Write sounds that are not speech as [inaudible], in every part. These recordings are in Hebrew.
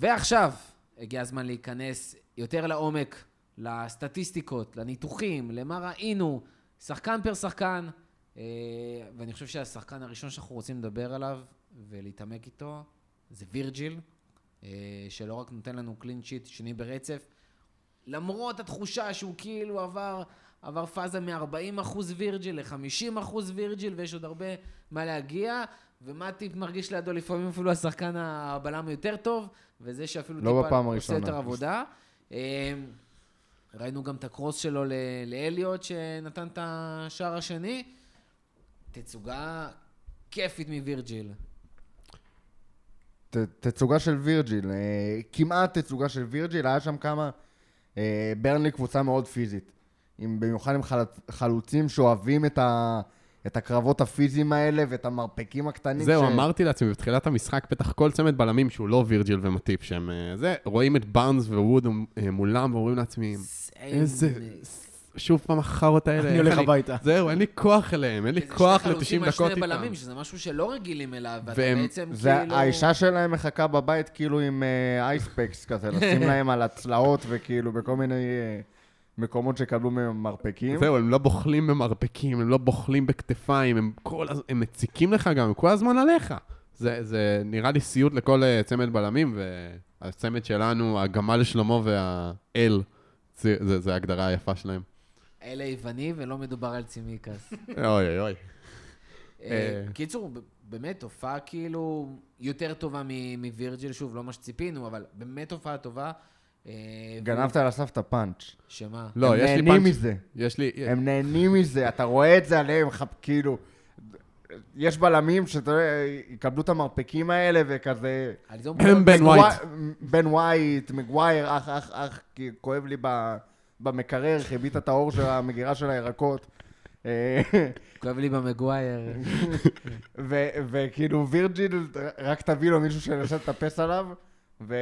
ועכשיו, הגיע הזמן להיכנס יותר לעומק, לסטטיסטיקות, לניתוחים, למה ראינו, שחקן פר שחקן, אה, ואני חושב שהשחקן הראשון שאנחנו רוצים לדבר עליו ולהתעמק איתו, זה וירג'יל, אה, שלא רק נותן לנו קלין שיט שני ברצף, למרות התחושה שהוא כאילו עבר, עבר פאזה מ-40% וירג'יל ל-50% וירג'יל, ויש עוד הרבה מה להגיע, ומטיפ מרגיש לידו לפעמים אפילו השחקן הבלם יותר טוב, וזה שאפילו לא טיפה עושה. יותר עבודה. אה, ראינו גם את הקרוס שלו לאליוט, שנתן את השער השני. תצוגה כיפית מווירג'יל. ת- תצוגה של וירג'יל, אה, כמעט תצוגה של וירג'יל, היה שם כמה... אה, ברנלי קבוצה מאוד פיזית. עם, במיוחד עם חל, חלוצים שאוהבים את, ה, את הקרבות הפיזיים האלה ואת המרפקים הקטנים. זהו, ש- אמרתי לעצמי בתחילת המשחק, בטח כל צמד בלמים שהוא לא וירג'יל ומטיפ, שהם אה, זה, רואים את בארנס ווד אה, מולם ואומרים לעצמי, איזה... שוב פעם החארות האלה. אני הולך הביתה. זהו, אין לי כוח אליהם, אין לי זה כוח שני חלוצים ל-90 על דקות שני איתם. בלמים, שזה משהו שלא רגילים אליו, ואתה בעצם זה, כאילו... האישה שלהם מחכה בבית כאילו עם אה, אייספקס כזה, לשים [laughs] להם על הצלעות וכאילו בכל מיני אה, מקומות שקבלו מהם מרפקים. זהו, הם לא בוחלים במרפקים, הם לא בוחלים בכתפיים, הם כל הז... הם מציקים לך גם, הם כל הזמן עליך. זה, זה נראה לי סיוט לכל אה, צמד בלמים, והצמד שלנו, הגמל שלמה והאל, זה, זה, ההגדרה היפה שלהם. אלה יווני ולא מדובר על צימקס. [laughs] אוי אוי אוי. אה, קיצור, ב- באמת הופעה כאילו יותר טובה מ- מווירג'יל, שוב, לא מה שציפינו, אבל באמת הופעה טובה. אה, גנבת על הסף את הפאנץ'. שמה? לא, הם יש לי נהנים פאנץ'... מזה. יש לי... הם נהנים מזה, אתה רואה את זה עליהם, כאילו... יש בלמים שאתה יודע, יקבלו את המרפקים האלה וכזה... הם בן ווייט. בן ווייט, מגווייר, אח, אח, אח, כי כואב לי במקרר, חיבית את האור של המגירה של הירקות. אה, כואב לי במגווייר. [laughs] וכאילו וירג'יל, רק תביא לו מישהו שינסה לטפס עליו, ו...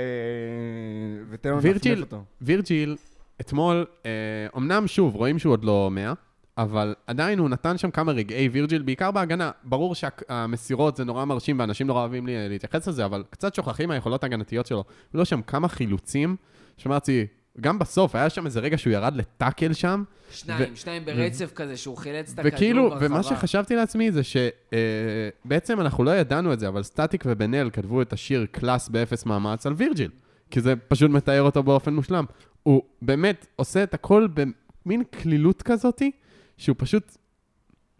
ותן וירג'יל, לנפנף אותו. וירג'יל, אתמול, אה, אמנם שוב, רואים שהוא עוד לא 100, אבל עדיין הוא נתן שם כמה רגעי וירג'יל, בעיקר בהגנה. ברור שהמסירות זה נורא מרשים ואנשים נורא אוהבים להתייחס לזה, אבל קצת שוכחים מהיכולות ההגנתיות שלו. היו לו שם כמה חילוצים, שאמרתי, גם בסוף, היה שם איזה רגע שהוא ירד לטאקל שם, שניים, שניים ברצף כזה, שהוא חילץ את הכדור וכאילו, ברחבה. ומה שחשבתי לעצמי זה שבעצם אנחנו לא ידענו את זה, אבל סטטיק ובן אל כתבו את השיר קלאס באפס מאמץ על וירג'יל, כי זה פשוט מתאר אותו באופן מושלם. הוא באמת עושה את הכל במין קלילות כזאתי, שהוא פשוט,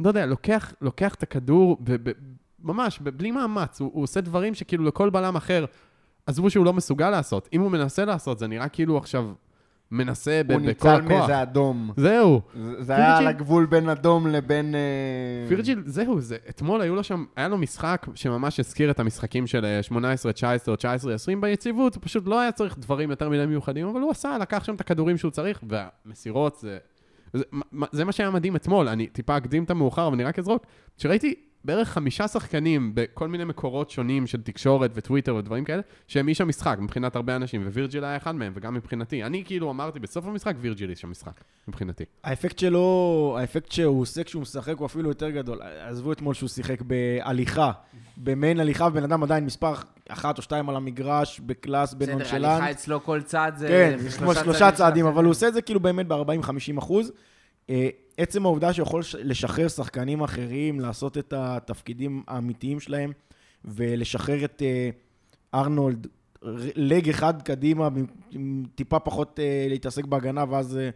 לא יודע, לוקח, לוקח את הכדור, ב, ב, ממש, ב, בלי מאמץ, הוא, הוא עושה דברים שכאילו לכל בלם אחר, עזבו שהוא לא מסוגל לעשות. אם הוא מנסה לעשות, זה נראה כאילו עכשיו מנסה ב, הוא בכל ניצל הכוח. מאיזה אדום. זהו. זה זה היה על הגבול בין אדום לבין... אה, וירג'יל, זהו, זה, אתמול היו לו שם, היה לו משחק שממש הזכיר את המשחקים של אה, 18, 19 או 19, 20 ביציבות, הוא פשוט לא היה צריך דברים יותר מדי מיוחדים, אבל הוא עשה, לקח שם את הכדורים שהוא צריך, והמסירות זה... זה, זה מה שהיה מדהים אתמול, אני טיפה אקדים את המאוחר, אבל אני רק אזרוק, שראיתי בערך חמישה שחקנים בכל מיני מקורות שונים של תקשורת וטוויטר ודברים כאלה, שהם איש המשחק מבחינת הרבה אנשים, ווירג'יל היה אחד מהם, וגם מבחינתי. אני כאילו אמרתי בסוף המשחק, וירג'יל איש המשחק, מבחינתי. האפקט שלו, האפקט שהוא עושה כשהוא משחק הוא אפילו יותר גדול. עזבו אתמול שהוא שיחק בהליכה, במעין הליכה, ובן אדם עדיין מספר אחת או שתיים על המגרש, בקלאס, בסדר, בנונשלנט. הליכה אצלו כל צעד זה... כן, זה זה כמו שלושה צעדים, אבל הוא עושה את זה כאילו באמת ב-40-50 אחוז. אה, עצם העובדה שהוא יכול לש- לשחרר שחקנים אחרים, לעשות את התפקידים האמיתיים שלהם, ולשחרר את אה, ארנולד לג אחד קדימה, טיפה פחות אה, להתעסק בהגנה, ואז אה,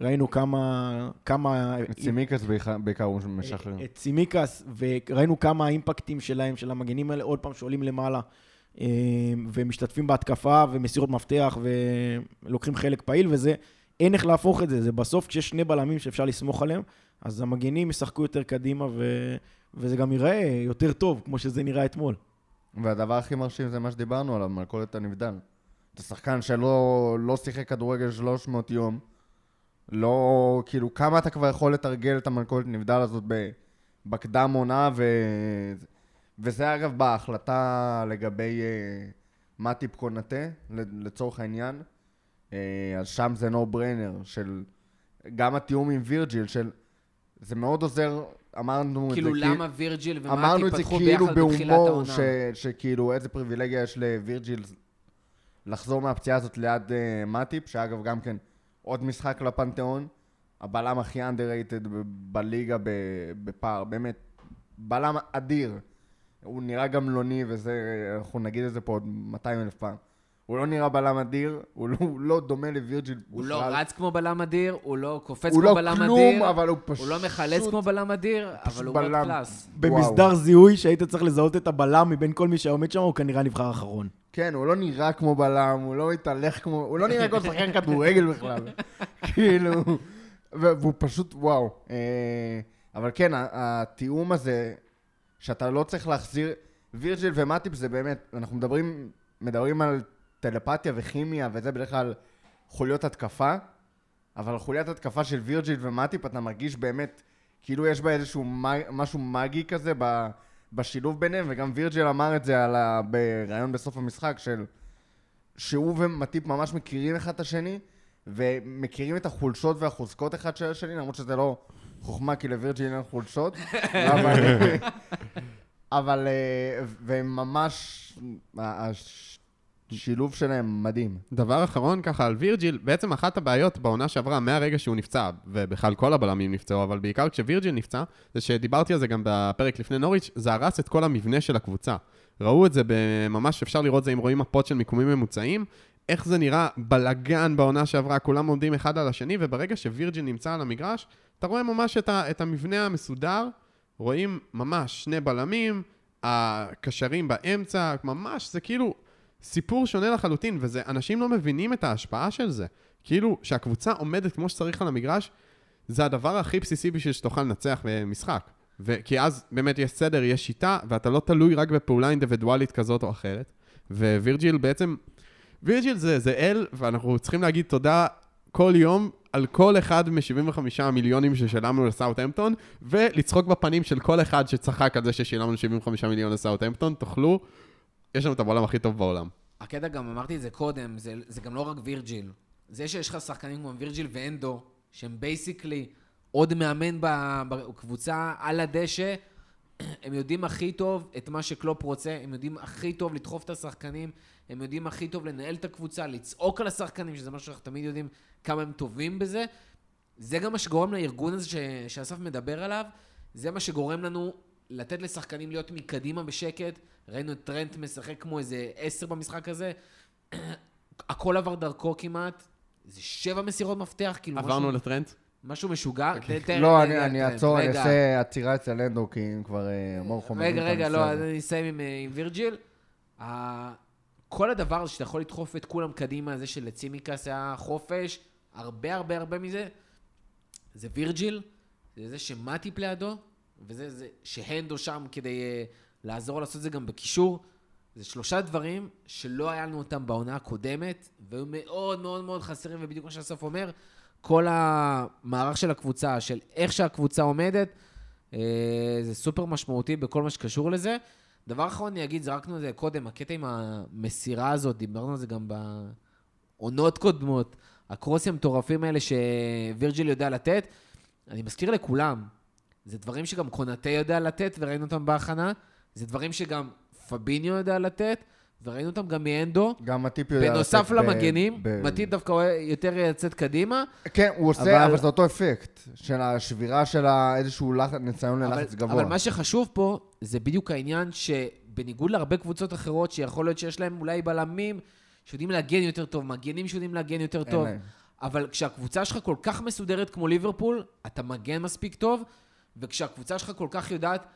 ראינו כמה... כמה את סימיקס בעיקר- הוא משחרר. את סימיקס, וראינו כמה האימפקטים שלהם, של המגנים האלה, עוד פעם שעולים למעלה, ומשתתפים בהתקפה, ומסירות מפתח, ולוקחים חלק פעיל, וזה, אין איך להפוך את זה. זה בסוף, כשיש שני בלמים שאפשר לסמוך עליהם, אז המגנים ישחקו יותר קדימה, ו... וזה גם ייראה יותר טוב, כמו שזה נראה אתמול. והדבר הכי מרשים זה מה שדיברנו עליו, מלכודת הנבדל. אתה שחקן שלא לא שיחק כדורגל 300 יום, לא, כאילו, כמה אתה כבר יכול לתרגל את המלכודת הנבדל הזאת בקדם עונה, ו... וזה אגב בהחלטה לגבי אה, מטיפ קונטה, לצורך העניין. אה, אז שם זה נו בריינר, של גם התיאום עם וירג'יל, של... זה מאוד עוזר, אמרנו כאילו, את זה, למה וירג'יל אמרנו את זה פתחו כאילו ביחד בתחילת בהומור, העונה? ש, שכאילו איזה פריבילגיה יש לווירג'יל לחזור מהפציעה הזאת ליד uh, מאטיפ, שאגב גם כן עוד משחק לפנתיאון, הבלם הכי underrated בליגה בפער, באמת, בלם אדיר. הוא נראה גמלוני וזה, אנחנו נגיד את זה פה עוד 200 אלף פעם. הוא לא נראה בלם אדיר, הוא לא, הוא לא דומה לווירג'יל הוא לא בכלל. רץ כמו בלם אדיר, הוא לא קופץ הוא כמו לא בלם כלום, אדיר, אבל הוא פשוט... הוא לא מחלץ כמו בלם אדיר, אבל הוא בלם. מאוד קלאס. במסדר זיהוי שהיית צריך לזהות את הבלם מבין כל מי שעומד שם, הוא כנראה נבחר אחרון. כן, הוא לא נראה כמו בלם, הוא לא מתהלך כמו... הוא לא נראה כמו שחקן כדורגל בכלל. [laughs] כאילו... והוא פשוט וואו. אה, אבל כן, התיאום הזה, שאתה לא צריך להחזיר... וירג'יל ומטיפ זה באמת, אנחנו מדברים, מדברים על טלפתיה וכימיה, וזה בדרך כלל חוליות התקפה, אבל חוליית התקפה של וירג'יל ומטיפ, אתה מרגיש באמת כאילו יש בה איזשהו מ- משהו מגי כזה ב... בשילוב ביניהם, וגם וירג'יל אמר את זה על ה... בריאיון בסוף המשחק, של שהוא ומטיפ ממש מכירים אחד את השני, ומכירים את החולשות והחוזקות אחד של השני, למרות שזה לא חוכמה, כי לווירג'יל אין חולשות, [laughs] אבל... אבל... אה, השילוב שלהם מדהים. דבר אחרון ככה על וירג'יל, בעצם אחת הבעיות בעונה שעברה מהרגע שהוא נפצע, ובכלל כל הבלמים נפצעו, אבל בעיקר כשווירג'יל נפצע, זה שדיברתי על זה גם בפרק לפני נוריץ', זה הרס את כל המבנה של הקבוצה. ראו את זה ממש, אפשר לראות זה אם רואים מפות של מיקומים ממוצעים, איך זה נראה בלגן בעונה שעברה, כולם עומדים אחד על השני, וברגע שווירג'יל נמצא על המגרש, אתה רואה ממש את, ה, את המבנה המסודר, רואים ממש שני בלמים, הקשרים באמצע, ממש, זה כאילו סיפור שונה לחלוטין, וזה, אנשים לא מבינים את ההשפעה של זה. כאילו, שהקבוצה עומדת כמו שצריך על המגרש, זה הדבר הכי בסיסי בשביל שתוכל לנצח במשחק. ו- כי אז באמת יש סדר, יש שיטה, ואתה לא תלוי רק בפעולה אינדיבידואלית כזאת או אחרת. ווירג'יל בעצם, וירג'יל זה, זה אל, ואנחנו צריכים להגיד תודה כל יום על כל אחד מ-75 המיליונים ששילמנו לסאוטהמפטון, ולצחוק בפנים של כל אחד שצחק על זה ששילמנו 75 מיליון לסאוטהמפטון, תוכלו, יש לנו את הבעולם הכי טוב בעולם. הקטע גם, אמרתי את זה קודם, זה, זה גם לא רק וירג'יל. זה שיש לך שחקנים כמו וירג'יל ואנדו, שהם basically עוד מאמן בקבוצה על הדשא, הם יודעים הכי טוב את מה שקלופ רוצה, הם יודעים הכי טוב לדחוף את השחקנים, הם יודעים הכי טוב לנהל את הקבוצה, לצעוק על השחקנים, שזה משהו שאנחנו תמיד יודעים כמה הם טובים בזה. זה גם מה שגורם לארגון הזה. שאסף מדבר עליו, זה מה שגורם לנו לתת לשחקנים להיות קדימה בשקט. ראינו את טרנט משחק כמו איזה עשר במשחק הזה. [clears throat] הכל עבר דרכו כמעט. זה שבע מסירות מפתח, כאילו עברנו משהו, לטרנט? משהו משוגע. תן- לא, רגע, אני- אעצור, אני רגע. אעשה עצירה אצל אנדו, כי אם כבר אה, מורכו מבין רגע, את רגע, הנושא לא, הזה. אז אני אסיים עם, אה, וירג'יל. כל הדבר הזה שאתה יכול לדחוף את כולם קדימה, זה שלצימקס היה חופש, הרבה הרבה הרבה מזה, זה וירג'יל, זה זה שמטיפ לידו, וזה זה שהנדו שם כדי uh, לעזור לעשות את זה גם בקישור. זה שלושה דברים שלא היה לנו אותם בעונה הקודמת, והיו מאוד מאוד מאוד חסרים, ובדיוק מה שאסף אומר, כל המערך של הקבוצה, של איך שהקבוצה עומדת, אה, זה סופר משמעותי בכל מה שקשור לזה. דבר אחרון אני אגיד, זרקנו את זה קודם, הקטע עם המסירה הזאת, דיברנו על זה גם בעונות קודמות, הקרוסים המטורפים האלה שווירג'יל יודע לתת. אני מזכיר לכולם, זה דברים שגם קונאטה יודע לתת, וראינו אותם בהכנה, זה דברים שגם פביניו יודע לתת, וראינו אותם גם מאנדו. גם מטיפ יודע... בנוסף לתת ב- למגנים, ב- מטיפ דווקא יותר לצאת קדימה, כן, הוא עושה, אבל- אבל זה אותו אפקט, של השבירה של איזשהו לחץ, ניסיון אבל, ללחץ גבוה. אבל מה שחשוב פה, זה בדיוק העניין שבניגוד להרבה קבוצות אחרות, שיכול להיות שיש להם אולי בלמים שיודעים להגן יותר טוב, מגנים שיודעים להגן יותר טוב, להם. אבל כשהקבוצה שלך כל כך מסודרת כמו ליברפול, אתה מגן מספיק טוב, וכשהקבוצה שלך כל כך יודעת,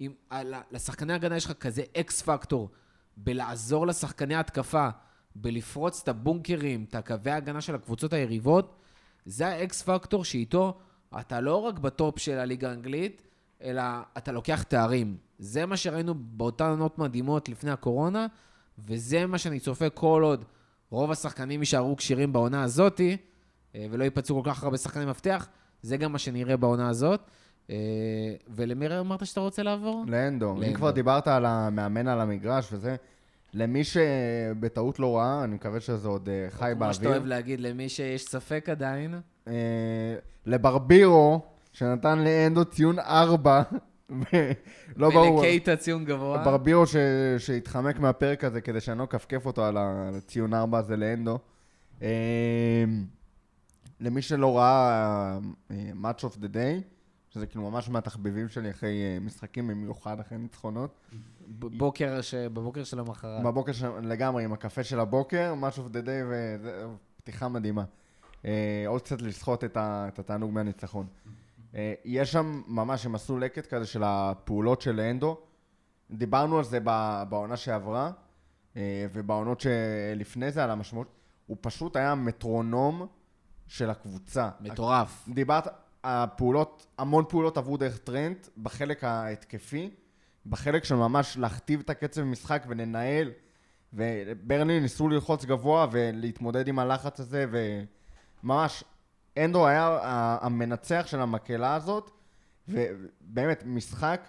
אם, על- לשחקני הגנה יש לך כזה X factor, בלעזור לשחקני התקפה, בלפרוץ את הבונקרים, את הקווי ההגנה של הקבוצות היריבות, זה ה X factor שאיתו אתה לא רק בטופ של הליגה האנגלית, אלא אתה לוקח תארים. זה מה שראינו באותן עונות מדהימות לפני הקורונה, וזה מה שאני צופה כל עוד רוב השחקנים יישארו כשירים בעונה הזאתי, אה, ולא ייפצעו כל כך הרבה שחקני מפתח, זה גם מה שנראה בעונה הזאת. אה, ולמי אמרת שאתה רוצה לעבור? לאנדו. אם. כבר דיברת על המאמן על המגרש וזה, למי שבטעות לא ראה, אני מקווה שזה עוד אה, חי כמו שאתה באוויר. אוהב להגיד, למי שיש ספק עדיין. אה, לברבירו, שנתן לאנדו ציון 4 לא [laughs] ברור. ולקייטה ציון גבוה. ברבירו ש... שהתחמק מהפרק הזה כדי שאני לא אכפכף אותו על הציון 4 הזה לאנדו. למי שלא ראה אה, Match of the Day, שזה כאילו ממש מהתחביבים שלי אחרי אה, משחקים, במיוחד אחרי ניצחונות. ב- בוקר ש... בבוקר של המחרת. בבוקר של... לגמרי, עם הקפה של הבוקר, Match of the Day, ופתיחה מדהימה. אה, עוד קצת לסחוט את, ה... את התענוג מהניצחון. אה, יש שם ממש, הם עשו לקט כזה של הפעולות של אנדו. דיברנו על זה בעונה שעברה, ובעונות שלפני זה, על המשמעות. הוא פשוט היה מטרונום של הקבוצה. מטורף. דיברת, הפעולות, המון פעולות עברו דרך טרנט, בחלק ההתקפי, בחלק של ממש להכתיב את הקצב במשחק ולנהל, וברני ניסו ללחוץ גבוה ולהתמודד עם הלחץ הזה, וממש, אנדו היה המנצח של המקהלה הזאת, ובאמת, משחק,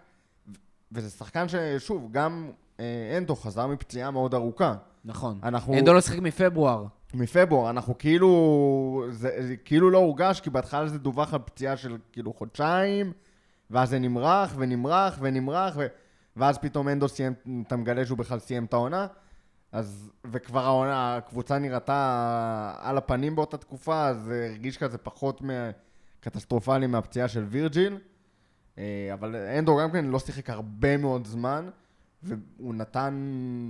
וזה שחקן ששוב, גם אה, אנדו חזר מפציעה מאוד ארוכה. נכון. אנחנו- אנדו לא שיחק מפברואר. מפברואר, אנחנו כאילו, זה, זה כאילו לא הורגש, כי בהתחלה זה דווח על פציעה של כאילו חודשיים, ואז זה נמרח ונמרח ונמרח, ו... ואז פתאום אנדו סיים, אתה מגלה שהוא בכלל סיים את העונה, אז, וכבר העונה, הקבוצה נראתה על הפנים באותה תקופה, אז זה הרגיש כזה פחות. קטסטרופלי מהפציעה של וירג'יל, אה, אבל אנדו גם כן לא שיחק הרבה מאוד זמן. והוא נתן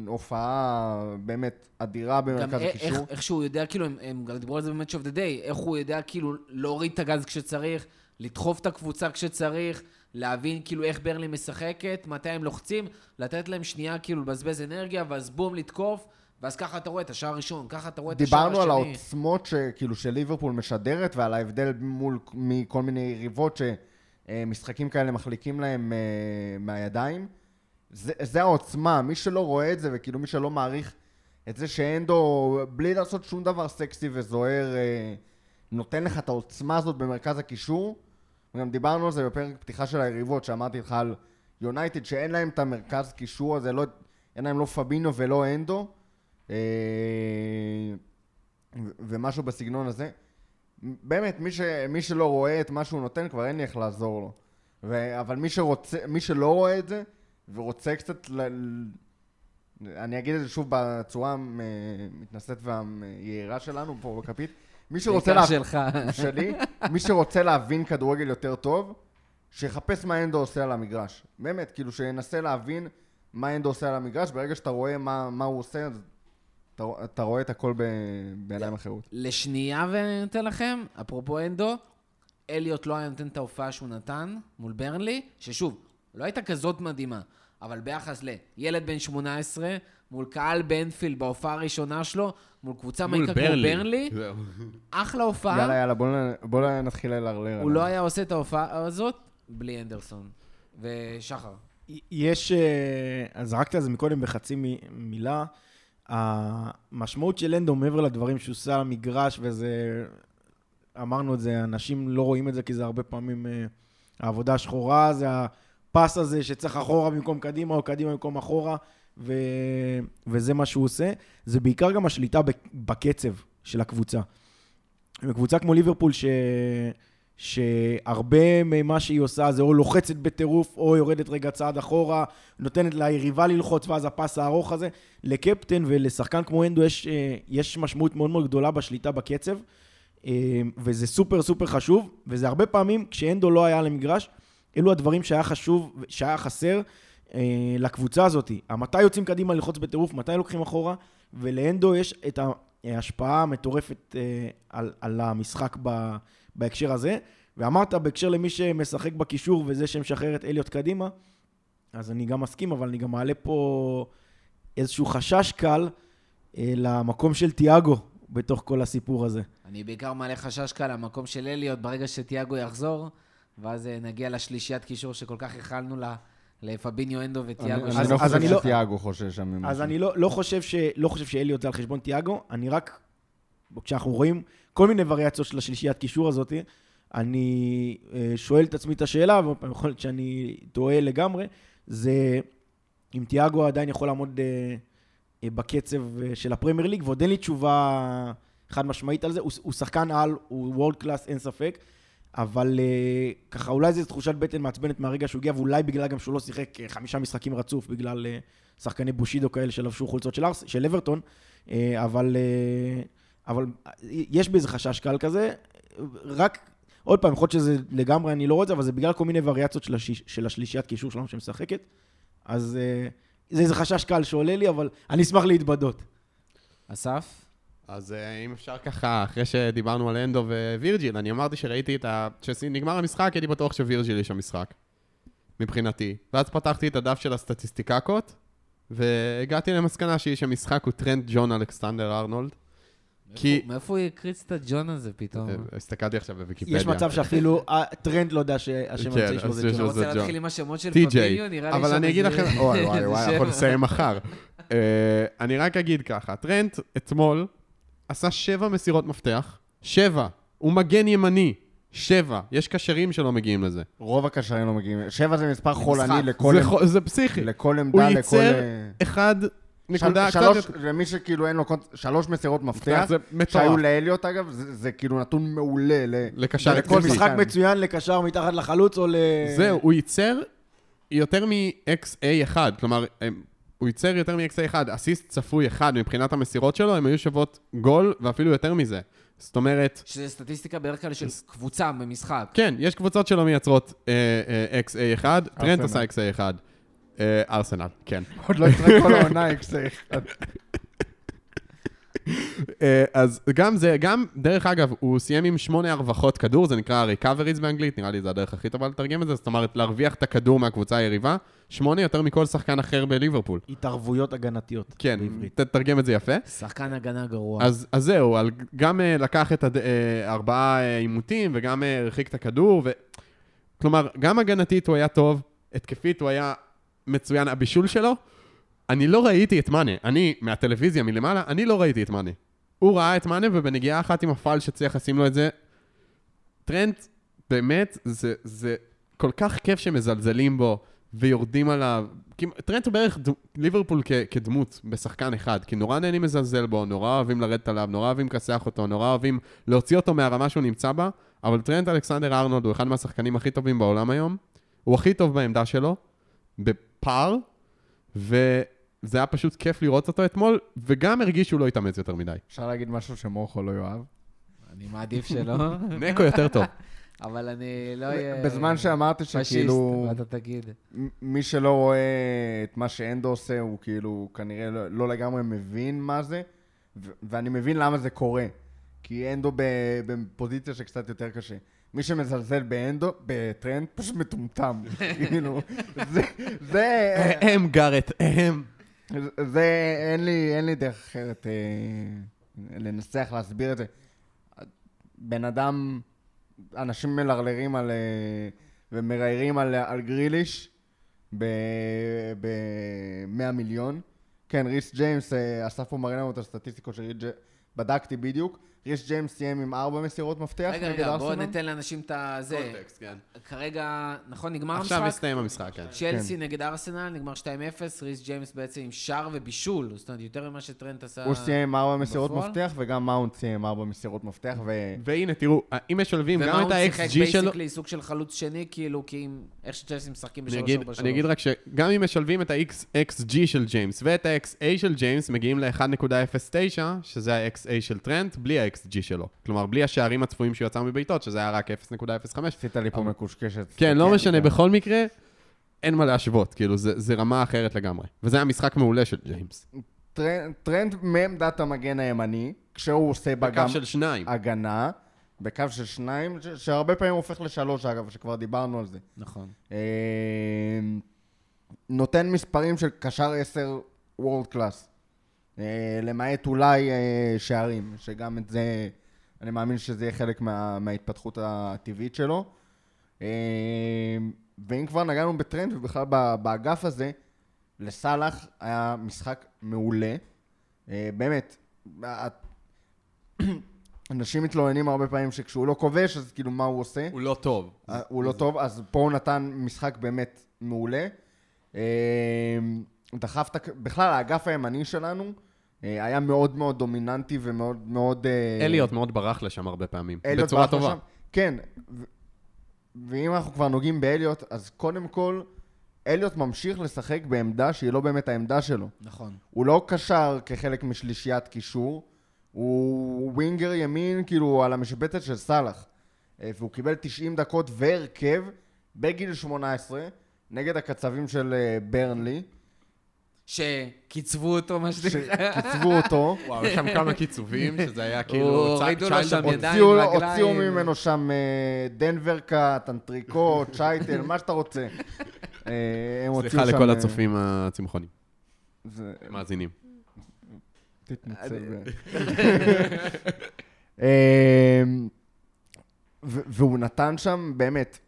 הופעה באמת אדירה במרכז א- הקישור. איך, איך שהוא יודע, כאילו, הם, הם גם דיברו על זה ב-Match of the Day, איך הוא יודע כאילו להוריד את הגז כשצריך, לדחוף את הקבוצה כשצריך, להבין כאילו איך ברלי משחקת, מתי הם לוחצים, לתת להם שנייה כאילו לבזבז אנרגיה, ואז בום לתקוף, ואז ככה אתה רואה את השער הראשון, ככה אתה רואה את השער השני. דיברנו על העוצמות שכאילו שליברפול משדרת ועל ההבדל מול מכל מיני יריבות שמשחקים כאלה מחליקים להם אה, מהידיים. זה, זה העוצמה, מי שלא רואה את זה וכאילו מי שלא מעריך את זה שאנדו, בלי לעשות שום דבר סקסי וזוהר, אה, נותן לך את העוצמה הזאת במרכז הקישור. וגם דיברנו על זה בפרק פתיחה של היריבות, שאמרתי לך על יונייטד, שאין להם את המרכז קישור הזה, לא, אין להם לא פבינו ולא אנדו. אה, ומשהו בסגנון הזה. באמת, מי, ש, מי שלא רואה את מה שהוא נותן, כבר אין לי איך לעזור לו. ו, אבל מי, שרוצה, מי שלא רואה את זה, ורוצה קצת ל... אני אגיד את זה שוב בצורה המתנשאת והיהירה שלנו פה בכפית. מי שרוצה בעיקר לה... שלך. שלי, מי שרוצה להבין כדורגל יותר טוב, שיחפש מה אנדו עושה על המגרש. באמת, כאילו שינסה להבין מה אנדו עושה על המגרש, ברגע שאתה רואה מה, מה הוא עושה, אז אתה, אתה רואה את הכל ב, בעיניים אחרות. לשנייה ואני נותן לכם, אפרופו אנדו, אליוט לא היה נותן את ההופעה שהוא נתן מול ברנלי, ששוב, לא הייתה כזאת מדהימה, אבל ביחס לילד בן 18, מול קהל באנפילד בהופעה הראשונה שלו, מול קבוצה מול מעיקה כמו ברלי. ברנלי. אחלה הופעה. יאללה, יאללה, בוא, נ- בוא נתחיל ללרלר. הוא לא היה עושה את ההופעה הזאת בלי אנדרסון. ושחר. יש, אה, אז זרקת על זה מקודם בחצי מילה. המשמעות של אנדו מעבר לדברים שהוא עושה על המגרש, וזה, אמרנו את זה, אנשים לא רואים את זה כי זה הרבה פעמים אה, העבודה השחורה, זה הפס הזה שצריך אחורה במקום קדימה, או קדימה במקום אחורה, ו, וזה מה שהוא עושה. זה בעיקר גם השליטה בק- בקצב של הקבוצה. וקבוצה כמו ליברפול, ש... שהרבה ממה שהיא עושה זה או לוחצת בטירוף, או יורדת רגע צעד אחורה, נותנת ליריבה ללחוץ, ואז הפס הארוך הזה. לקפטן ולשחקן כמו אנדו יש, אה, יש משמעות מאוד מאוד גדולה בשליטה בקצב, אה, וזה סופר סופר חשוב, וזה הרבה פעמים, כשאנדו לא היה על המגרש, אלו הדברים שהיה חשוב, שהיה חסר אה, לקבוצה הזאת. מתי יוצאים קדימה ללחוץ בטירוף, מתי לוקחים אחורה, ולאנדו יש את ההשפעה המטורפת אה, על, על המשחק ב, בהקשר הזה. ואמרת, בהקשר למי שמשחק בקישור וזה שמשחרר את אליוט קדימה, אז אני גם מסכים, אבל אני גם מעלה פה איזשהו חשש קל אה, למקום של תיאגו בתוך כל הסיפור הזה. אני בעיקר מעלה חשש קל למקום של אליוט ברגע שתיאגו יחזור, ואז אה, נגיע לשלישיית קישור שכל כך ייחלנו לה, לפביניו אנדו אני, ותיאגו. אני לא אז חושב אני לא- שתיאגו חושש שם ממשהו. אז אני לא, לא, חושב ש, לא חושב שאליוט זה על חשבון תיאגו, אני רק, כשאנחנו רואים כל מיני וריאציות של השלישיית קישור הזאת, אני אה, שואל את עצמי את השאלה, ועוד פעם, יכול להיות שאני טועה לגמרי, זה אם תיאגו עדיין יכול לעמוד אה, בקצב של הפרמייר ליג, ועוד אין לי תשובה חד משמעית על זה, הוא, הוא שחקן על, הוא וורד קלאס, אין ספק, אבל אה, ככה, אולי זו תחושת בטן מעצבנת מהרגע שהוא הגיע, ואולי בגלל גם שהוא לא שיחק אה, חמישה משחקים רצוף, בגלל אה, שחקני בושידו כאלה שלבשו חולצות של, ארס, של אברטון, אה, אבל, אה, אבל יש בי איזה חשש קל כזה, רק, עוד פעם, יכול להיות שזה לגמרי, אני לא רואה את זה, אבל זה בגלל כל מיני וריאציות של, השיש, של השלישיית קישור שלנו שמשחקת, אז אה, זה איזה חשש קל שעולה לי, אבל אני אשמח להתבדות. אסף? אז אה, אם אפשר ככה, אחרי שדיברנו על אנדו ווירג'יל, אני אמרתי שראיתי את ה... כשנגמר המשחק, הייתי בטוח שווירג'יל איש המשחק. מבחינתי. ואז פתחתי את הדף של הסטטיסטיקות, והגעתי למסקנה שאיש המשחק הוא טרנט ג'ון אלכסנדר ארנולד. כי- מאיפה- הוא הקריץ את הג'ון הזה פתאום? הסתכלתי עכשיו בוויקיפדיה. יש מצב שאפילו [laughs] הטרנט לא יודע שהשם כן, האמצעי שלו זה ג'ון. לו- אתה רוצה. להתחיל עם השמות של. פביניו? נראה לי אבל אני אגיד לכם, אוי וואי [laughs] וואי. יכול לסיים מחר. אה, אני רק אגיד ככה, טרנט אתמול עשה שבע מסירות מפתח, שבע, הוא מגן ימני, שבע, יש קשרים שלא מגיעים לזה. רוב הקשרים לא מגיעים. שבע זה מספר חולני. לכל זה חו- זה פסיכי. לכל הוא עמדה, לכל... ייצר אה, אחד נקודה של- קצת. למי שכאילו אין לו קונט... שלוש מסירות מפתח, זה שהיו מטורף. לאליוט אגב, זה, זה כאילו נתון מעולה ל... לקשר לכל משחק. מצוין לקשר מתחת לחלוץ או ל... זהו, הוא ייצר יותר מ-XA1, כלומר, הם- הוא ייצר יותר מ-XA1, אסיסט צפוי אחד מבחינת המסירות שלו, הם היו שוות גול ואפילו יותר מזה. זאת אומרת, שזה סטטיסטיקה בערך כאלה של קבוצה במשחק. כן, יש קבוצות שלא מייצרות אה, אה, XA1, טרנט. עשה XA1. אה, ארסנל, כן. עוד לא יקרה כל העונה, אקסי אחד. אה, אז גם זה, גם, דרך אגב, הוא סיים עם שמונה הרווחות כדור, זה נקרא recoveries באנגלית, נראה לי זה הדרך הכי טובה לתרגם את זה, זאת אומרת, להרוויח את הכדור מהקבוצה היריבה, שמונה יותר מכל שחקן אחר בליברפול. התערבויות הגנתיות. כן, בעברית. תתרגם את זה יפה. שחקן הגנה גרוע. אז, אז זהו, על, גם uh, לקח את הד... uh, ארבעה אה, עימותים וגם uh, הרחיק את הכדור. ו... כלומר, גם הגנתית הוא היה טוב, התקפית הוא היה מצוין. הבישול שלו, אני לא ראיתי את מאנה. אני, מהטלוויזיה מלמעלה, אני לא ראיתי את מאנה. הוא ראה את מאנה ובנגיעה אחת עם הפעל שצריך לשים לו את זה. טרנד, באמת, זה, זה כל כך כיף שמזלזלים בו ויורדים עליו. טרנט הוא בערך ד... ליברפול כ... כדמות בשחקן אחד, כי נורא נהנים לזלזל בו, נורא אוהבים לרדת עליו, נורא אוהבים לכסח אותו, נורא אוהבים להוציא אותו מהרמה שהוא נמצא בה, אבל טרנט אלכסנדר ארנולד הוא אחד מהשחקנים הכי טובים בעולם היום. הוא הכי טוב בעמדה שלו, בפער, וזה היה פשוט כיף לראות אותו אתמול, וגם הרגיש שהוא לא התאמץ יותר מדי. אפשר להגיד משהו שמורכו לא יאהב? אני מעדיף שלא, [laughs] נקו יותר טוב. אבל אני לא אהיה... בזמן שאמרתי פשיסט, שכאילו, ואתה תגיד. מ- מי שלא רואה את מה שאנדו עושה, הוא כאילו כנראה לא, לא לגמרי מבין מה זה, ואני מבין למה זה קורה. כי אנדו ב- בפוזיציה שקצת יותר קשה. מי שמזלזל באנדו, בטרנד, [laughs] פשוט מטומטם. [laughs] כאילו, זה, זה, הם גארט, הם. זה, אין לי, אין לי דרך אחרת אה, לנסח, להסביר את זה. בן אדם, אנשים מריירים על, אה, ומראיירים על, על גריליש ב-100 מיליון. כן, ריס ג'יימס, אה, אסף פה מראה לנו את הסטטיסטיקות של ריס ג'יימס, בדקתי בדיוק. ריס ג'יימס סיים עם ארבע מסירות מפתח רגע, נגד רגע, בואו ארסנל. ניתן לאנשים את הזה. קונטקסט, כן. כרגע, נכון, נגמר עכשיו המשחק? הסתיים המשחק, כן. צ'לסי נגד ארסנל, נגמר 2-0, ריס ג'יימס בעצם עם שער ובישול, זאת אומרת, יותר ממה שטרנט עשה... הוא סיים עם ארבע מסירות בפועל? מפתח, וגם מאונט סיים עם ארבע מסירות מפתח, ו... והנה, תראו, אם משלבים גם ומאונט את שיחק ה-xG שלו... basically סוג של חלוץ שני, כאילו, כי אם... איך שצ'לסי משחקים ב-3-4-3. אני אגיד רק שגם אם משלבים את ה-xG של ג'יימס ואת ה-xA של ג'יימס, מגיעים ל-1.09, שזה ה-xA של טרנט, בלי ה-xG שלו. כלומר, בלי השערים הצפויים שהוא יצר מבעיטות, שזה היה רק 0.05. עשית לי פה מקושקשת. כן, לא משנה, כן. בכל מקרה, אין מה להשוות, כאילו, זה, זה רמה אחרת לגמרי. וזה היה משחק מעולה של ג'יימס. טרנט- טרנט מעמדת המגן הימני, כשהוא עושה בה גם בקו של שניים. הגנה, בקו של שניים, ש- שהרבה פעמים הופך לשלוש אגב, שכבר דיברנו על זה. נכון. אה, נותן מספרים של קשר עשר world class. למעט אולי אה, שערים, שגם את זה, אני מאמין שזה יהיה חלק מה, מההתפתחות הטבעית שלו. אה, ואם כבר נגענו בטרנד ובכלל באגף הזה, לסאלח היה משחק מעולה. אה, באמת, [clears throat] אנשים מתלוננים הרבה פעמים שכשהוא לא כובש, אז כאילו מה הוא עושה? הוא לא טוב. אה, הוא לא טוב, אז פה הוא נתן משחק באמת מעולה. אה, דחף בכלל, האגף הימני שלנו אה, היה מאוד מאוד דומיננטי ומאוד מאוד... אה, אליוט מאוד ברח לשם הרבה פעמים. בצורה טובה. לשם. כן, ו- ואם אנחנו כבר נוגעים באליוט, אז קודם כל, אליוט ממשיך לשחק בעמדה שהיא לא באמת העמדה שלו. נכון. הוא לא קשר כחלק משלישיית קישור, הוא ווינגר ימין, כאילו, על המשבצת של סאלח. אה, והוא קיבל 90 דקות והרכב בגיל 18 נגד הקצבים של אה, ברנלי, שקיצבו אותו, מה שנקרא. שקיצבו אותו. [laughs] וואו, יש שם כמה קיצובים, שזה היה כאילו... הורידו לו שם. ידיים, רגליים. הוציאו ממנו שם אה, דנבר קאט, אנטריקוט, [laughs] צ'ייטל, מה שאתה רוצה. אה, הם הוציאו סליחה לכל אה, הצופים הצמחונים, מאזינים. תתנצל. [laughs] והוא נתן שם, באמת,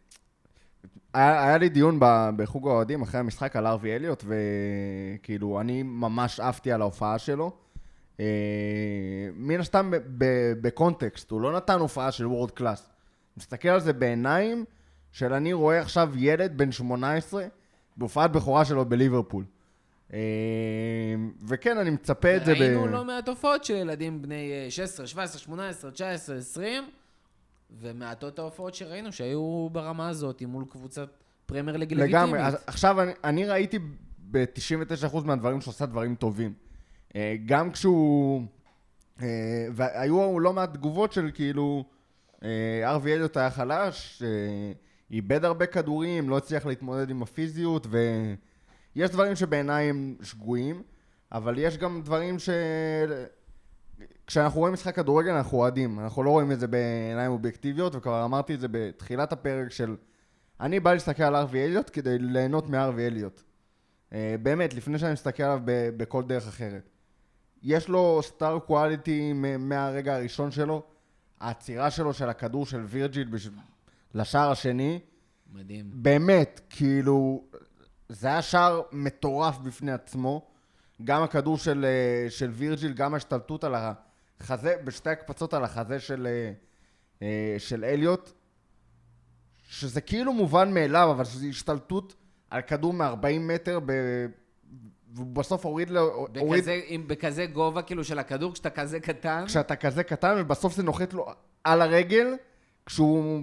היה, היה לי דיון ב- בחוג האוהדים אחרי המשחק על ארווי אליוט, וכאילו, אני ממש עפתי על ההופעה שלו. אה, מן הסתם ב- ב- בקונטקסט, הוא לא נתן הופעה של world class. מסתכל על זה בעיניים של אני רואה עכשיו ילד בן 18 בהופעת בכורה שלו בליברפול. אה, וכן, אני מצפה את זה ב... ראינו לא מעט הופעות של ילדים בני אה, 16, 17, 18, 19, 20, ומעטות ההופעות שראינו שהיו ברמה הזאת מול קבוצת פרמייר ליג לגיטימית. לגמרי. עכשיו, אני, אני ראיתי ב-99% מהדברים שהוא עשה דברים טובים. אה, גם כשהוא... אה, והיו לא מעט תגובות של כאילו... אה, ארווי אליוט היה חלש, איבד הרבה כדורים, לא הצליח להתמודד עם הפיזיות, ויש דברים שבעיניי הם שגויים, אבל יש גם דברים ש... כשאנחנו רואים משחק כדורגל אנחנו אוהדים, אנחנו לא רואים את זה בעיניים אובייקטיביות, וכבר אמרתי את זה בתחילת הפרק של... אני בא להסתכל על ארווי אליוט כדי ליהנות מארווי אליוט. אה, באמת, לפני שאני מסתכל עליו ב- בכל דרך אחרת. יש לו סטאר קואליטי מהרגע הראשון שלו. העצירה שלו של הכדור של וירג'יל בש... לשער השני, מדהים. באמת, כאילו, זה היה שער מטורף בפני עצמו. גם הכדור של, אה, של וירג'יל, גם ההשתלטות על החזה, בשתי הקפצות על החזה של, אה, אה, של אליוט, שזה כאילו מובן מאליו, אבל זו השתלטות על כדור מ-40 מטר, ב... והוא בסוף הוריד לו... הוריד, בכזה, עם, בכזה גובה כאילו של הכדור, כשאתה כזה קטן, כשאתה כזה קטן, ובסוף זה נוחת לו על הרגל, כשהוא...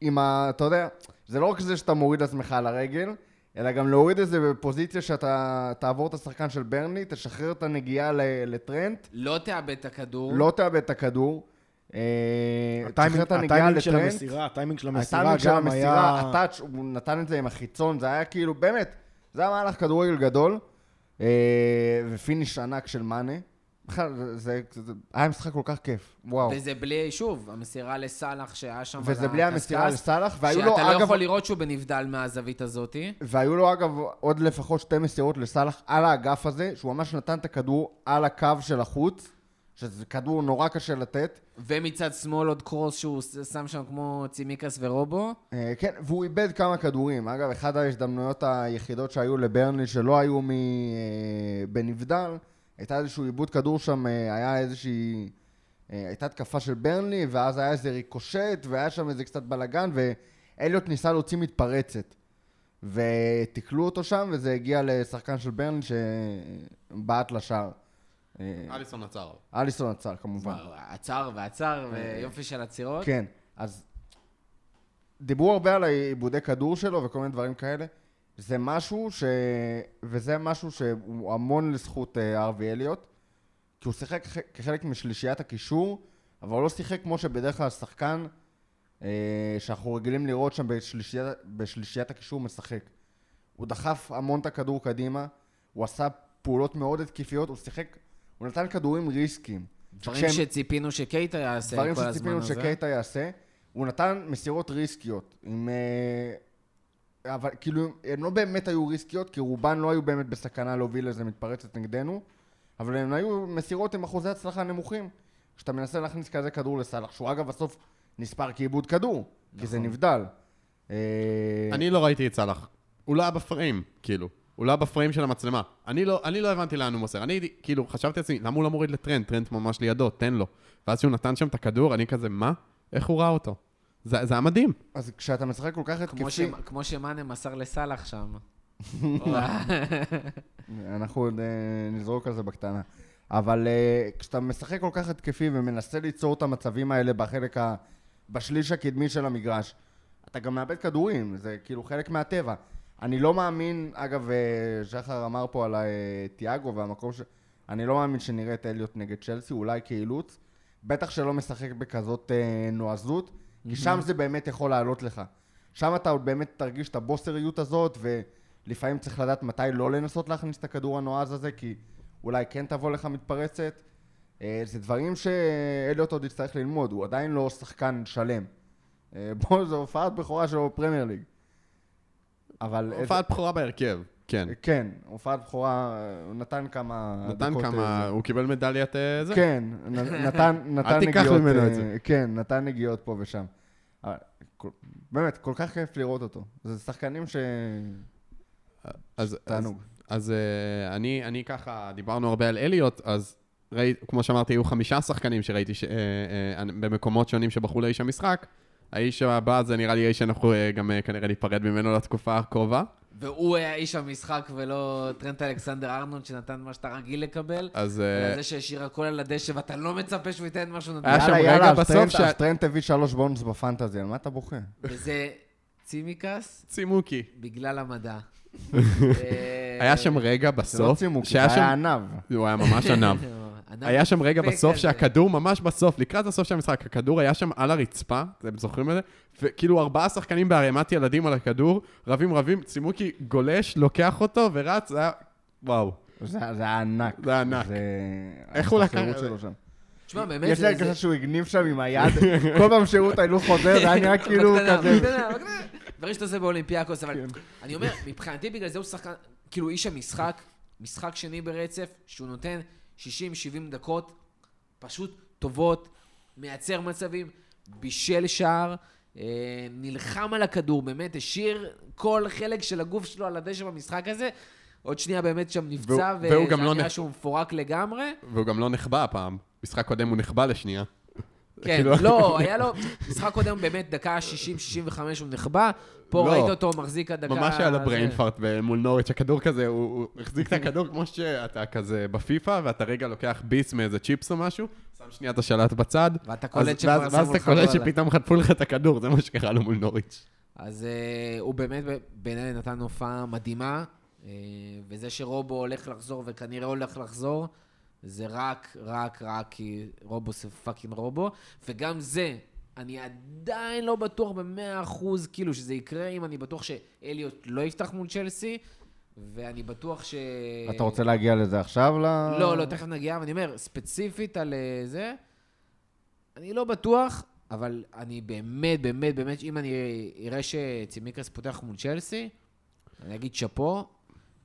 עם ה... אתה יודע, זה לא רק זה שאתה מוריד לעצמך על הרגל, אלא גם להוריד את זה בפוזיציה שאתה תעבור את השחקן של ברני, תשחרר את הנגיעה לטרנט, לא תאבד את הכדור. לא תאבד את הכדור. אה, הטיימינג הטיימינג של. המסירה, הטיימינג של המסירה הטיימינג של גם המסירה, היה... ה touch, הוא נתן את זה עם החיצון, זה היה כאילו, באמת, זה היה מהלך כדורגל גדול, אה, ו finish ענק של מאנה. בכלל, זה, זה, זה היה משחק כל כך כיף, וואו. וזה בלי, שוב, המסירה לסאלח שהיה שם וזה בלי המסירה לסאלח, והיו לו, שאתה לא אגב, יכול לראות שהוא בנבדל מהזווית הזאתי. והיו לו אגב עוד לפחות שתי מסירות לסאלח על האגף הזה, שהוא ממש נתן את הכדור על הקו של החוץ, שזה כדור נורא קשה לתת. ומצד שמאל עוד קרוס שהוא שם שם כמו צימקס ורובו. אה, כן, והוא איבד כמה כדורים. אגב, אחת ההזדמנויות היחידות שהיו לברני שלא היו. אה, בנבדל, הייתה איזשהו איבוד כדור שם, אה, היה איזושהי... אה, הייתה התקפה של ברנלי, ואז היה איזה ריקושט, והיה שם איזה קצת בלאגן, ואליוט ניסה להוציא מתפרצת. ותיקלו אותו שם, וזה הגיע לשחקן של ברנלי שבעט לשער. אה, אליסון עצר. אליסון עצר כמובן. עצר ועצר, ויופי של עצירות. כן, אז דיברו הרבה על העיבודי כדור שלו וכל מיני דברים כאלה. זה משהו ש... וזה משהו שהוא המון לזכות אה, ארווי אליוט, כי הוא שיחק כחלק משלישיית הקישור, אבל הוא לא שיחק כמו שבדרך כלל שחקן אה, שאנחנו רגילים לראות שם בשלישיית, בשלישיית הקישור משחק. הוא דחף המון את הכדור קדימה, הוא עשה פעולות מאוד התקפיות, הוא שיחק, הוא נתן כדורים ריסקיים. דברים שכשהם- שציפינו שקייטה יעשה דברים כל הזמן שציפינו הזה. שקייטה יעשה. הוא נתן מסירות ריסקיות. עם... אה, אבל כאילו, הן לא באמת היו ריסקיות, כי רובן לא היו באמת בסכנה להוביל איזה מתפרצת נגדנו, אבל הן היו מסירות עם אחוזי הצלחה נמוכים. כשאתה מנסה להכניס כזה כדור לסאלח, שהוא אגב בסוף נספר כאיבוד כדור, כי זה נכון. נבדל. אה, אני לא ראיתי את סאלח. הוא לא היה בפריים, כאילו. הוא לא היה בפריים של המצלמה. אני לא, אני לא הבנתי לאן הוא מוסר. אני כאילו חשבתי לעצמי, למה הוא לא מוריד לטרנט? טרנט ממש לידו, תן לו. ואז כשהוא נתן שם את הכדור, אני כזה, מה? איך הוא ראה אותו? זה, זה היה מדהים. אז כשאתה משחק כל כך כמו התקפי, כמו שמאנה מסר לסאלח שם. [laughs] אנחנו עוד אה, נזרוק על זה בקטנה. אבל אה, כשאתה משחק כל כך התקפי ומנסה ליצור את המצבים האלה בחלק ה... בשליש הקדמי של המגרש, אתה גם מאבד כדורים, זה כאילו חלק מהטבע. אני לא מאמין, אגב, אה, שחר אמר פה על תיאגו והמקום ש... אני לא מאמין שנראה את אליוט נגד צ'לסי, אולי כאילוץ. בטח שלא משחק בכזאת אה, נועזות, כי שם זה באמת יכול לעלות לך. שם אתה עוד באמת תרגיש את הבוסריות הזאת, ולפעמים צריך לדעת מתי לא לנסות להכניס את הכדור הנועז הזה, כי אולי כן תבוא לך מתפרצת. אה, זה דברים שאליוט עוד יצטרך ללמוד, הוא עדיין לא שחקן שלם. אה, בוא, זו הופעת בכורה שלו בפרמייר ליג. אבל... הופעת בכורה בהרכב, כן. כן, הופעת בכורה, הוא נתן כמה... נתן כמה, אה, הוא קיבל מדליית אה, זה? כן, נתן, [laughs] נתן תיקח נגיעות, ממנו אה, את זה. כן, נתן נגיעות פה ושם. באמת, כל כך כיף לראות אותו. זה שחקנים ש... אז, אז, תענוג. אז אה, אני, אני ככה, דיברנו הרבה על אליוט, אז ראי, כמו שאמרתי, היו חמישה שחקנים שראיתי ש, אה, אה, במקומות שונים שבחרו לאיש המשחק. האיש הבא זה נראה לי האיש שאנחנו אה, גם אה, כנראה ניפרד ממנו לתקופה הקרובה. והוא היה איש המשחק ולא טרנט אלכסנדר ארנון שנתן מה שאתה רגיל לקבל. אז אה, זה שהשאיר הכל על הדשא ואתה לא מצפה שהוא ייתן משהו נתן. היה שם רגע בסוף ש- הסטרנט הביא שלוש בונוס בפנטזי, על מה אתה בוכה? וזה צימקס צימוקי. בגלל המדע. [laughs] היה שם רגע זה לא בסוף, צימוק, זה היה ענב. הוא היה ממש ענב. [laughs] היה שם רגע בסוף שהכדור ממש בסוף, לקראת הסוף של המשחק, הכדור היה שם על הרצפה, אתם זוכרים את זה? וכאילו ארבעה שחקנים בערימת ילדים על הכדור, רבים רבים, צימוקי גולש, לוקח אותו ורץ, זה היה... וואו. זה זה היה ענק. זה היה ענק. זה... איך הוא לקח- ההשתחררות שלו שם. תשמע, באמת, יש לי הרגשה זה- שהוא הגניב שם עם היד, כל פעם שהראו את ההילוך חוזר, זה היה נראה [laughs] כאילו כזה... דברים שאתה עושה באולימפיאקוס, אבל אני אומר, מבחינתי בגלל זה הוא שחקן, כאילו איש המשחק, משחק שני ברצף, שהוא נותן 60-70 דקות פשוט טובות, מייצר מצבים, בישל שער, אה, נלחם על הכדור, באמת, השאיר כל חלק של הגוף שלו על הדשא במשחק הזה. עוד שנייה באמת שם נפצע, וזה לא נראה נ- שהוא מפורק לגמרי. והוא גם לא נחבא הפעם. משחק קודם הוא נחבא לשנייה. כן, כאילו- לא, היה לו, משחק קודם באמת, דקה 60-65 הוא נחבא, פה לא. ראית אותו מחזיק עד דקה... ממש היה לו. בריינפארט מול נוריץ', הכדור כזה, הוא החזיק את הכדור כמו שאתה כזה בפיפא, ואתה רגע לוקח ביס מאיזה צ'יפס או משהו, שם שנייה את השלט בצד. ואז- אתה קולט. שפתאום חטפו לך את הכדור, זה מה שקרה לו מול נוריץ'. אז אה, הוא באמת בעיניי נתן הופעה מדהימה, אה, וזה שרובו הולך לחזור וכנראה הולך לחזור, זה רק, רק, רק כי רובו זה fucking רובו, וגם זה, אני עדיין לא בטוח במאה אחוז, כאילו, שזה יקרה אם אני בטוח שאליוט לא יפתח מול צ'לסי, ואני בטוח ש... אתה רוצה להגיע לזה עכשיו? ל- לא, לא, תכף נגיע, ואני אומר, ספציפית על אה, זה, אני לא בטוח, אבל אני באמת, באמת, באמת, אם אני אראה שצימיקס פותח מול צ'לסי, אני אגיד שאפו,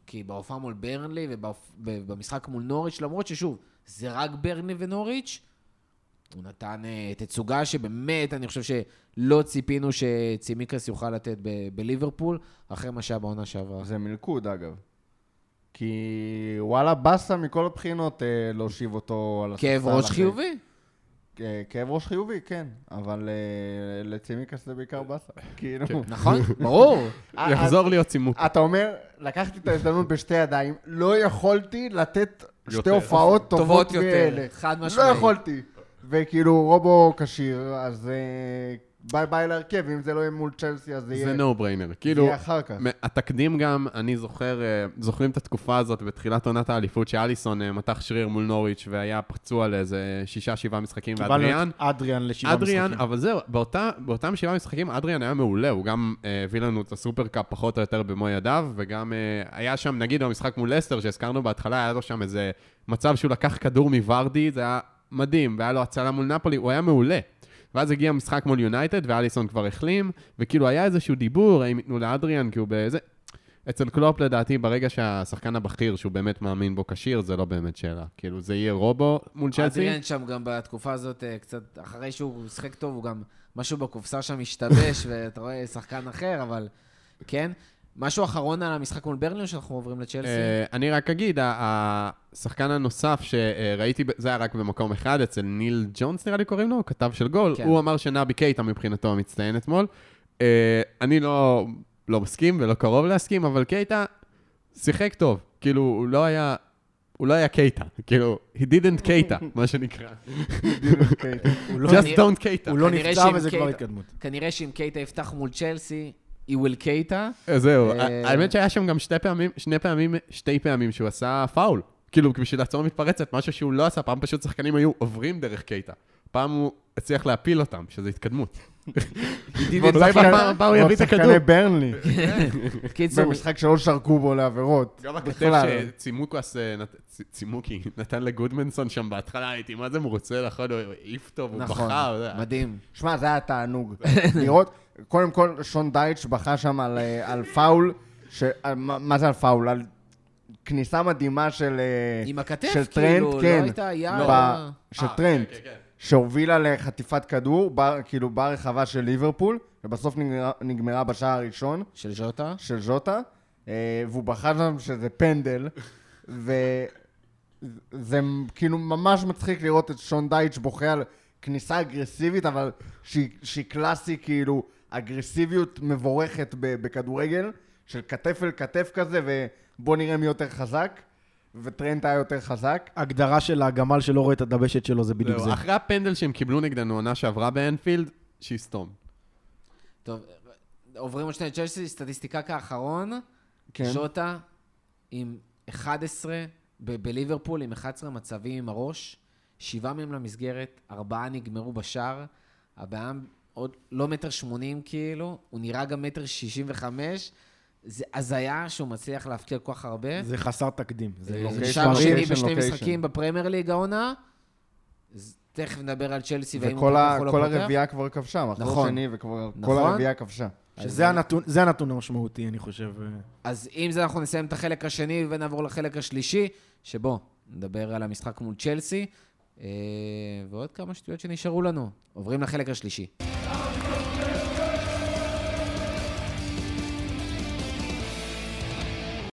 כי בהופעה מול ברנלי ובמשחק מול נוריץ', למרות ששוב, זה רק ברנלי ונוריץ', הוא נתן אה, תצוגה שבאמת, אני חושב שלא ציפינו שצימיקס יוכל לתת ב- בליברפול, אחרי מה שהיה בעונה שעברה. זה מלכוד, אגב. כי וואלה, באסה מכל הבחינות אה, להושיב אותו על הספסל. כאב ראש אחרי. חיובי. אה, כאב ראש חיובי, כן. אבל אה, לצימקס זה בעיקר באסה. כאילו... נכון? [laughs] ברור. אה, יחזור להיות צימוק. אתה אומר, לקחתי את ההזדמנות בשתי ידיים, לא יכולתי לתת שתי. הופעות טובות מאלה. חד לא משמעית. יכולתי. וכאילו, רובו כשיר, אז אה, bye bye להרכב, אם זה לא יהיה מול צ'לסי, אז זה יהיה זה no brainer. זה כאילו, יהיה אחר כך. התקדים גם, אני זוכר, אה, זוכרים את התקופה הזאת בתחילת עונת האליפות, שאליסון אה, מתח שריר מול נוריץ' והיה פצוע לאיזה שישה, שבעה משחקים, קיבלנו ואדריאן, את אדריאן לשבעה אדריאן, משחקים. אבל זהו, באותה, באותם שבעה משחקים אדריאן היה מעולה, הוא גם אה, הביא לנו את הסופרקאפ פחות או יותר במו ידיו, וגם היה שם, נגיד במשחק מול לסטר שהזכרנו בהתחלה, היה לו שם איזה מצב שהוא לקח כדור מוורדי, זה היה מדהים, והיה לו הצלה מול נפולי, הוא היה מעולה. ואז הגיע משחק מול יונייטד, ואליסון כבר החלים, וכאילו היה איזשהו דיבור, האם ייתנו לאדריאן, כי הוא באיזה... אצל קלופ לדעתי, ברגע שהשחקן הבכיר, שהוא באמת מאמין בו כשיר, זה לא באמת שאלה. כאילו, זה יהיה רובו מול צ'לסי. אדריאן שם גם בתקופה הזאת, אה, קצת, אחרי שהוא שיחק טוב, הוא גם, משהו בקופסה שם השתבש, [laughs] ואתה רואה שחקן אחר, אבל כן. משהו אחרון על המשחק מול ברלין, או שאנחנו עוברים לצ'לסי? אה, אני רק אגיד, ה- השחקן הנוסף שראיתי, זה היה רק במקום אחד, אצל ניל ג'ונס נראה לי קוראים לו, כתב של גול, כן. הוא אמר שנבי קייטה מבחינתו המצטיין אתמול. אה, אני לא, לא מסכים ולא קרוב להסכים, אבל קייטה שיחק טוב. כאילו, הוא לא היה הוא לא היה קייטה. כאילו, he didn't קייטה, מה שנקרא. [laughs] just don't קייטה. הוא לא נפצע וזה כבר התקדמות. כנראה שאם קייטה יפתח מול צ'לסי, will קייטה. זהו, אה, האמת שהיה שם גם שתי פעמים, שני פעמים, שתי פעמים שהוא עשה פאול. כאילו, בשביל לעצור מתפרצת, משהו שהוא לא עשה, פעם פשוט שחקנים היו עוברים דרך קייטה. פעם הוא הצליח להפיל אותם, שזה התקדמות. אולי בפעם הבאה הוא יביא את הכדור. שחקני ברנלי. [laughs] קיצור, במשחק שלא שרקו בו לעבירות. גם הכתב בכלל. שצימוקוס, אה, נתן לגודמנסון שם בהתחלה, הייתי מה זה מרוצה, נכון, הוא העיף טוב, הוא נכון, בכה, זה היה- מדהים. שמע, זה היה תענוג. [laughs] לראות, קודם כל, שון דייטש בכה שם על, אה, על פאול, ש... על, מה, מה זה על פאול? על כניסה מדהימה של... אה, עם הכתף, של כאילו, טרנט, לא כן. הייתה יד. ב- של אה, טרנט, כן, כן, כן. שהובילה לחטיפת כדור, ב, כאילו ברחבה של ליברפול, ובסוף נגמרה, נגמרה בשער הראשון של ז'וטה. של ז'וטה, אה, והוא בכה שם שזה פנדל, וזה כאילו ממש מצחיק לראות את שון דייטש בוכה על כניסה אגרסיבית, אבל שהיא, שהיא קלאסי, כאילו, אגרסיביות מבורכת בכדורגל, של כתף אל כתף כזה, ובוא נראה מי יותר חזק, וטרנט היה יותר חזק. הגדרה של הגמל שלא רואה את הדבשת שלו זה בדיוק זה. אחרי הפנדל שהם קיבלו נגדנו עונה שעברה באנפילד, שיסתום. טוב, עוברים עוד שני צ'לסי, סטטיסטיקה האחרון. כן. ז'וטה עם 11, ב- בליברפול עם 11 מצבים עם הראש, שבעה מהם למסגרת, ארבעה נגמרו בשער. הבעיה עוד לא מטר שמונים כאילו, הוא נראה גם מטר שישים וחמש. זה הזיה שהוא מצליח להבקיע כל כך הרבה. זה חסר תקדים. זה זה שער שני בשני לוקיישן. משחקים בפרמייר ליג העונה. תכף נדבר על צ'לסי והאם הוא וכל פותח או לא כל. הרביעייה כבר כבשה, מחזור נכון. שני וכבר כל נכון. הרביעייה כבשה. שזה הנתון, זה הנתון המשמעותי, אני חושב. אז עם זה אנחנו נסיים את החלק השני ונעבור לחלק השלישי, שבו נדבר על המשחק מול צ'לסי, אה, ועוד כמה שטויות שנשארו לנו. עוברים לחלק השלישי.